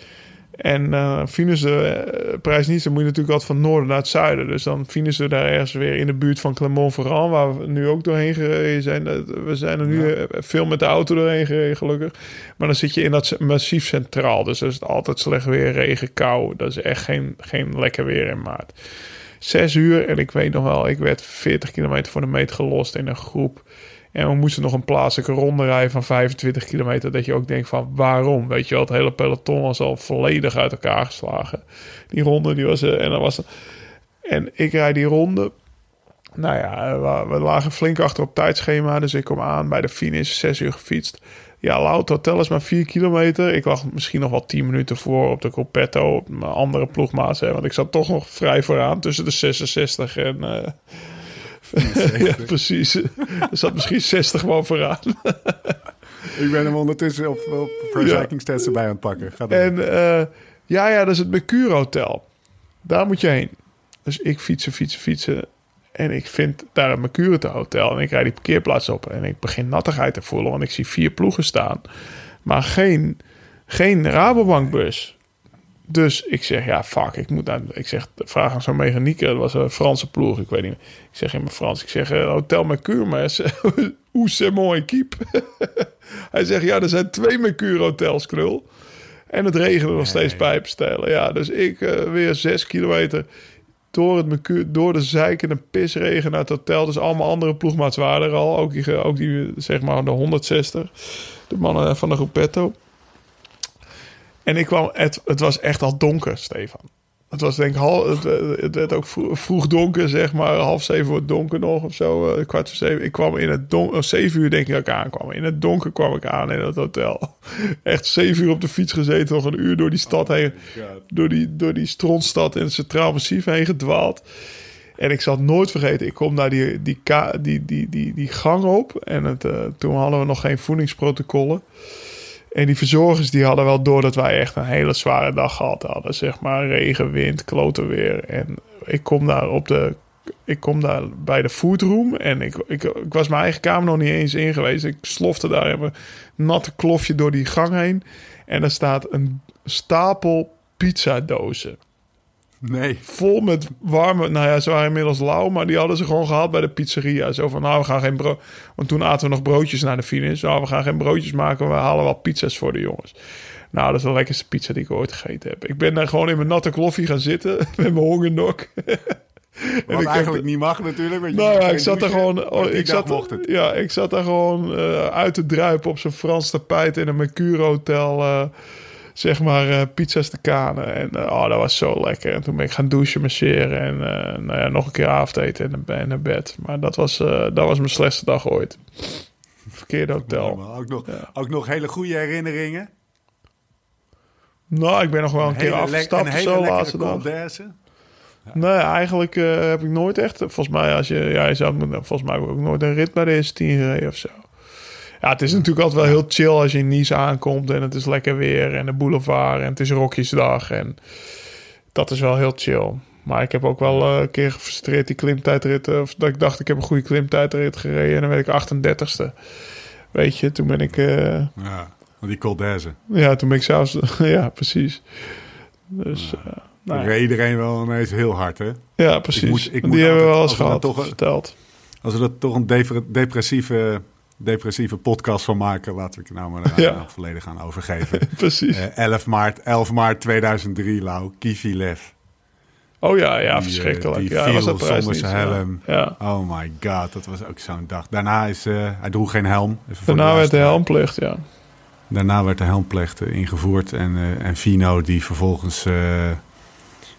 En uh, finishen uh, prijs niet, dan moet je natuurlijk altijd van noorden naar het zuiden. Dus dan finishen we daar ergens weer in de buurt van Clermont-Ferrand, waar we nu ook doorheen gereden zijn. We zijn er nu ja. veel met de auto doorheen gereden, gelukkig. Maar dan zit je in dat massief centraal. Dus dat is altijd slecht weer, regen, kou. Dat is echt geen, geen lekker weer in maart. Zes uur en ik weet nog wel, ik werd 40 kilometer voor de meet gelost in een groep. En we moesten nog een plaatselijke ronde rijden van 25 kilometer. Dat je ook denkt van waarom? Weet je wel, het hele peloton was al volledig uit elkaar geslagen. Die ronde, die was... en, dan was en ik rijd die ronde. Nou ja, we, lagen flink achter op tijdschema. Dus ik kom aan bij de finish, 6 uur gefietst. Ja, Lout Hotel is maar 4 kilometer. Ik lag misschien nog wel 10 minuten voor op de Coppetto. Op mijn andere ploegmaat. Want ik zat toch nog vrij vooraan tussen de 66 en... Uh, ja, precies. er zat misschien 60 man vooraan. ik ben hem ondertussen op, op Pro Cycling Stats erbij aan het pakken. Ga en uh, ja, ja, dat is het Mercure Hotel. Daar moet je heen. Dus ik fietsen, fietsen, fietsen. En ik vind daar een Mercure Hotel. En ik rijd die parkeerplaats op. En ik begin nattigheid te voelen. Want ik zie vier ploegen staan. Maar geen, geen Rabobankbus. Dus ik zeg, ja, fuck, ik moet naar... Ik zeg, vraag aan zo'n mechanieker. Dat was een Franse ploeg, ik weet niet meer. Ik zeg in mijn Frans, ik zeg, Hotel Mercure, maar hoe c'est mon équipe? Hij zegt, ja, er zijn twee Mercure hotels, knul. En het regende nog steeds pijpstijlen. Ja, dus ik uh, weer zes kilometer door, het door de zeikende pisregen naar het hotel. Dus allemaal andere ploegmaats waren er al. Ook die, ook die zeg maar, de 160. De mannen van de Gruppetto. En ik kwam, het was echt al donker, Stefan. Het was denk ik half, het, het werd ook vroeg donker, zeg maar. Half zeven wordt donker nog of zo. Uh, kwart voor zeven. Ik kwam in het donker, zeven uur denk ik dat ik aankwam. In het donker kwam ik aan in het hotel. Echt zeven uur op de fiets gezeten, nog een uur door die stad heen. door, die, door die strontstad in het Centraal Massief heen gedwaald. En ik zal het nooit vergeten, ik kom naar die, die, die, die, die, die gang op. En het, uh, toen hadden we nog geen voedingsprotocollen. En die verzorgers die hadden wel door dat wij echt een hele zware dag gehad hadden. Zeg maar regen, wind, klote weer. En ik kom daar op de. Ik kom daar bij de foodroom en ik, ik, ik was mijn eigen kamer nog niet eens in. Ik slofte daar even natte klofje door die gang heen. En er staat een stapel pizzadozen. Nee. Vol met warme, nou ja, ze waren inmiddels lauw, maar die hadden ze gewoon gehad bij de pizzeria. Zo van, nou, we gaan geen brood. Want toen aten we nog broodjes naar de finish. Nou, we gaan geen broodjes maken, we halen wel pizza's voor de jongens. Nou, dat is de lekkerste pizza die ik ooit gegeten heb. Ik ben daar gewoon in mijn natte kloffie gaan zitten met mijn hongernok. Wat ik eigenlijk niet mag natuurlijk. Want nou ja, ik zat daar gewoon... Oh, ik zat, ja, ik zat daar gewoon uh, uit te druipen op zo'n Frans tapijt in een Mercure hotel... Uh, zeg maar uh, pizza's te kanen. En uh, oh, dat was zo lekker. En toen ben ik gaan douchen, masseren en uh, nou ja, nog een keer avondeten en, en naar bed. Maar dat was, dat was mijn slechtste dag ooit. Verkeerde hotel. Ook nog, ja. ook nog hele goede herinneringen? Nou, ik ben nog wel een, een keer afgestapt. Een zo laatste dag. Ja. Nee, eigenlijk heb ik nooit echt... Volgens mij, als je, ja, je zou, volgens mij heb ik ook nooit een rit bij de S10 gereden of zo. Ja, het is natuurlijk altijd wel heel chill als je in Nice aankomt en het is lekker weer en de boulevard en het is rokjesdag en dat is wel heel chill. Maar ik heb ook wel uh, een keer gefrustreerd die klimtijdrit, of dat ik dacht ik heb een goede klimtijdrit gereden en dan werd ik 38ste. Weet je, toen ben ik... Uh, ja, die Col Ja, toen ben ik zelfs... ja, precies. Dus... Ja. Nou, iedereen wel ineens heel hard, hè? Ja, precies. Ik moet, ik die hebben we wel eens gehad, toch, verteld. Als we dat toch een depressieve depressieve podcast van maken. Laten we het nou maar ja. volledig gaan overgeven. Precies. Uh, 11 maart, 11 maart 2003, Lau. Kivilev. Oh ja, ja, die, verschrikkelijk. Die ja, viel was zonder zijn helm. Ja. Oh my god, dat was ook zo'n dag. Daarna is, uh, hij droeg geen helm. Daarna werd de helmplicht, ja. Daarna werd de helmplicht uh, ingevoerd. En, en Vino die vervolgens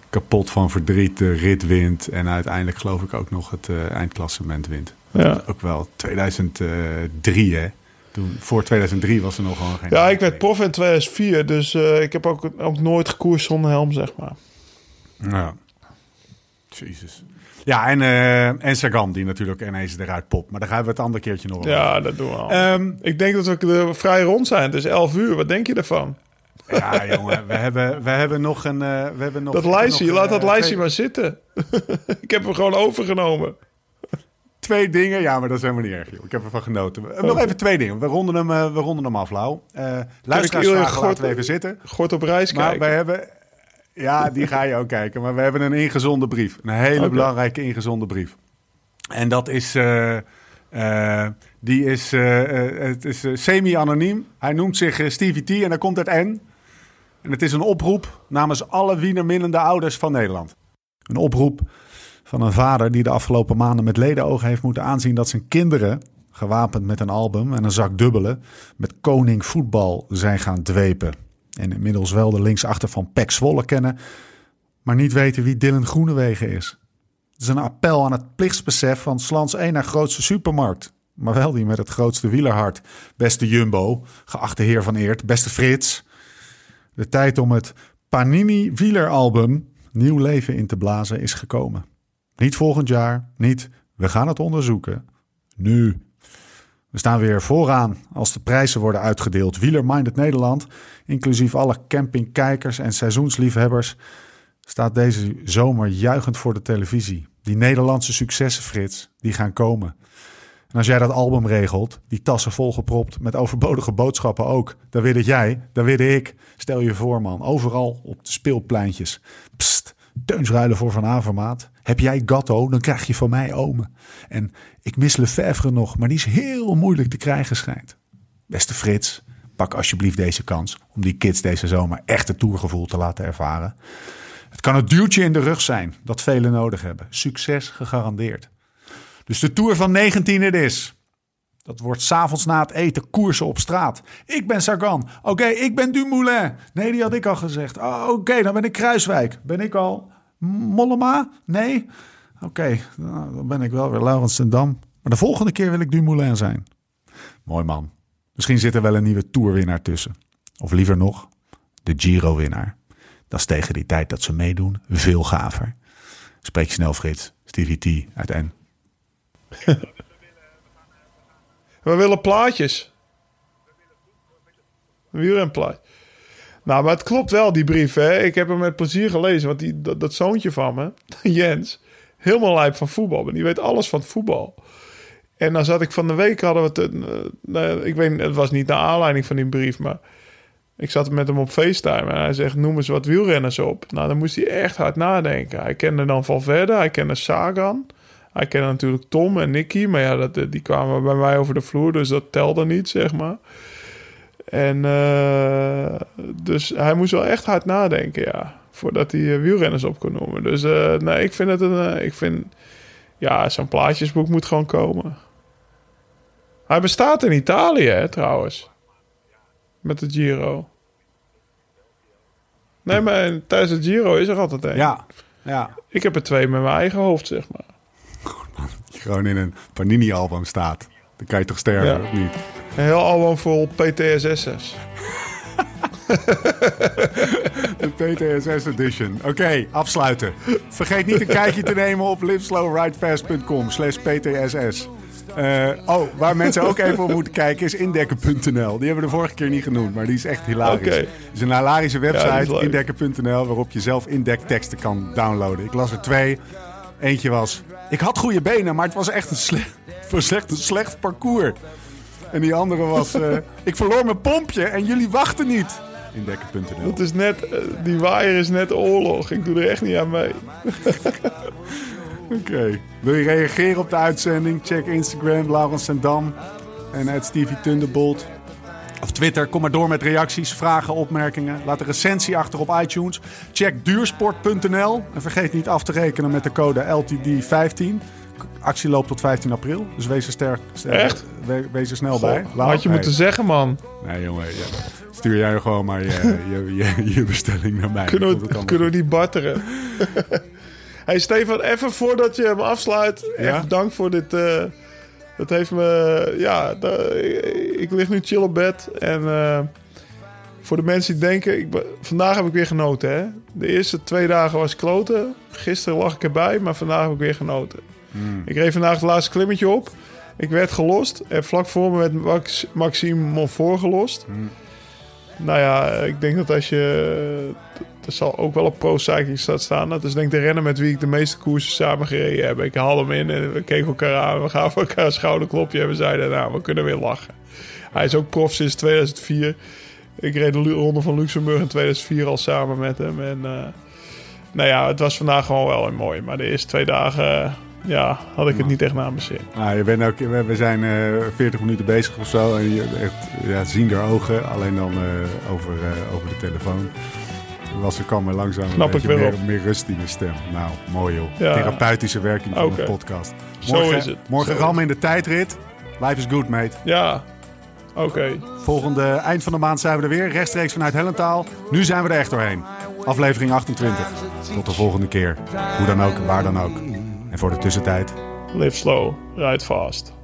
kapot van verdriet de rit wint. En uiteindelijk geloof ik ook nog het eindklassement wint. Ja. Ook wel 2003, hè? Toen, voor 2003 was er nog gewoon geen... Ja, ik werd prof in 2004, dus uh, ik heb ook, ook nooit gekoerst zonder helm, zeg maar. Ja. Jezus. Ja, en, uh, en Sagan, die natuurlijk ineens eruit popt. Maar daar gaan we het andere keertje nog Ja, dat doen we al. Um, ik denk dat we vrij rond zijn. Het is 11 uur. Wat denk je ervan? Ja, jongen, we hebben, we hebben nog een... Uh, we hebben nog, dat lijstje, laat dat lijstje maar zitten. ik heb hem gewoon overgenomen twee dingen. Ja, maar dat is helemaal niet erg, joh. Ik heb ervan genoten. Oh. Nog even twee dingen. We ronden hem, uh, we ronden hem af, Lau. Uh, luisteraarsvragen laten we even zitten. Gort op reis maar kijken. wij hebben Ja, die ga je ook kijken. Maar we hebben een ingezonde brief. Een hele belangrijke ingezonde brief. En dat is... eh, eh, die is, eh, eh, het is eh, semi-anoniem. Hij noemt zich eh, Stevie T en daar komt het N. En het is een oproep namens alle wienerminnende ouders van Nederland. Een oproep van een vader die de afgelopen maanden met ledenogen heeft moeten aanzien dat zijn kinderen, gewapend met een album en een zak dubbelen, met koning voetbal zijn gaan dwepen. En inmiddels wel de linksachter van Pek Zwolle kennen, maar niet weten wie Dylan Groenewegen is. Het is een appel aan het plichtsbesef van Slans 1 naar grootste supermarkt. Maar wel die met het grootste wielerhart. Beste Jumbo, geachte heer van Eert, beste Frits. De tijd om het Panini wieleralbum nieuw leven in te blazen is gekomen. Niet volgend jaar, niet we gaan het onderzoeken. Nu. We staan weer vooraan als de prijzen worden uitgedeeld. Wielerminded Nederland, inclusief alle campingkijkers en seizoensliefhebbers, staat deze zomer juichend voor de televisie. Die Nederlandse successen, Frits, die gaan komen. En als jij dat album regelt, die tassen volgepropt met overbodige boodschappen ook, dan weet het jij, dan weet ik. Stel je voor, man, overal op de speelpleintjes. Teunsruilen voor Van Avermaat. Heb jij Gatto, dan krijg je van mij Ome. En ik mis Lefevre nog, maar die is heel moeilijk te krijgen schijnt. Beste Frits, pak alsjeblieft deze kans om die kids deze zomer echt het tourgevoel te laten ervaren. Het kan het duwtje in de rug zijn dat velen nodig hebben. Succes gegarandeerd. Dus de Tour van 19 het is. Dat wordt s'avonds na het eten koersen op straat. Ik ben Sagan. Oké, ik ben Dumoulin. Nee, die had ik al gezegd. Oh, Oké, dan ben ik Kruiswijk. Ben ik al Mollema? Nee? Oké, nou, dan ben ik wel weer Laurens en Dam. Maar de volgende keer wil ik Dumoulin zijn. Mooi man. Misschien zit er wel een nieuwe Tourwinnaar tussen. Of liever nog, de Giro-winnaar. Dat is tegen die tijd dat ze meedoen veel gaver. Spreek snel, Frits. Stevie T uit N. We willen plaatjes. Wielrenplaat. Nou, maar het klopt wel, die brief. Hè? Ik heb hem met plezier gelezen. Want die, dat, dat zoontje van me, Jens, helemaal lijp van voetbal. Maar die weet alles van voetbal. En dan zat ik van de week, hadden we het... eh, nou, ik weet, het was niet naar aanleiding van die brief, maar... Ik zat met hem op FaceTime en hij zegt, noem eens wat wielrenners op. Nou, dan moest hij echt hard nadenken. Hij kende dan Valverde, hij kende Sagan. Hij kende natuurlijk Tom en Nicky, maar ja, dat, die kwamen bij mij over de vloer, dus dat telde niet, zeg maar. En eh, dus hij moest wel echt hard nadenken, ja, voordat hij eh, wielrenners op kon noemen. Dus eh, nee, ik vind het een, ik vind, ja, zo'n plaatjesboek moet gewoon komen. Hij bestaat in Italië, hè, trouwens. Met de Giro. Nee, maar tijdens de Giro is er altijd een. Ja, ja. Ik heb er twee met mijn eigen hoofd, zeg maar. Gewoon in een Panini-album staat. Dan kan je toch sterven, Ja. of niet? Heel album vol PTSS'ers. De PTSS Edition. Oké, afsluiten. Vergeet niet een kijkje te nemen op liveslowridefast.com slash PTSS. Eh, oh, waar mensen ook even op moeten kijken is indekken.nl. Die hebben we de vorige keer niet genoemd, maar die is echt hilarisch. Oké. Het is een hilarische Ja, website, leuk. indekken.nl, waarop je zelf indekteksten kan downloaden. Ik las er twee. Eentje was, ik had goede benen, maar het was echt een, sle was echt een slecht parcours. En die andere was, eh, ik verloor mijn pompje en jullie wachten niet. Indekken.nl. Dat is net, eh, die waaier is net oorlog. Ik doe er echt niet aan mee. Oké. Wil je reageren op de uitzending? Check Instagram, Laurens en Dam. En het Stevie Thunderbolt. Of Twitter. Kom maar door met reacties, vragen, opmerkingen. Laat een recensie achter op iTunes. Check duursport.nl. En vergeet niet af te rekenen met de code LTD15. Actie loopt tot 15 april. Dus wees er, sterk, sterk- Echt? we- wees er snel Goh, bij. Lau- had je Nee. moeten zeggen, man. Nee, jongen. ja. Stuur jij gewoon maar je, je, je, je bestelling naar mij. Kunnen we, allemaal kunnen we die barteren? hey Stefan, even voordat je hem afsluit. Ja? Echt dank voor dit. eh, dat heeft me... Ja, ik, lig nu chill op bed. En eh, voor de mensen die denken... Ik, vandaag heb ik weer genoten, hè. De eerste twee dagen was kloten. Gisteren lag ik erbij, maar vandaag heb ik weer genoten. Ik reed vandaag het laatste klimmetje op. Ik werd gelost. En vlak voor me werd Max, Maxime Monfort gelost. Nou ja, ik denk dat als je... Er zal ook wel op Pro Cycling staat staan. Dat is denk ik de renner met wie ik de meeste koersen samen gereden heb. Ik haal hem in en we keken elkaar aan. We gaven elkaar een schouderklopje en we zeiden... Nou, we kunnen weer lachen. Hij is ook prof sinds 2004. Ik reed de Ronde van Luxemburg in 2004 al samen met hem. En eh, nou ja, het was vandaag gewoon wel mooi. Maar de eerste twee dagen, eh, ja, had ik het niet echt naar mijn zin. Nou, je bent ook, we zijn eh 40 minuten bezig of zo. En je echt ja, zien er ogen, alleen dan eh, over, eh, over de telefoon. Was er kwam er langzaam een Snap ik beetje meer, rust in de stem. Nou, mooi joh. Ja. Therapeutische werking van Oké. een podcast. Zo is het. Morgen Zo. rammen in de tijdrit. Life is good, mate. Ja, oké. Volgende eind van de maand zijn we er weer, rechtstreeks vanuit Hellentaal. Nu zijn we er echt doorheen. Aflevering 28. Tot de volgende keer. Hoe dan ook, waar dan ook. En voor de tussentijd, Live slow, ride fast.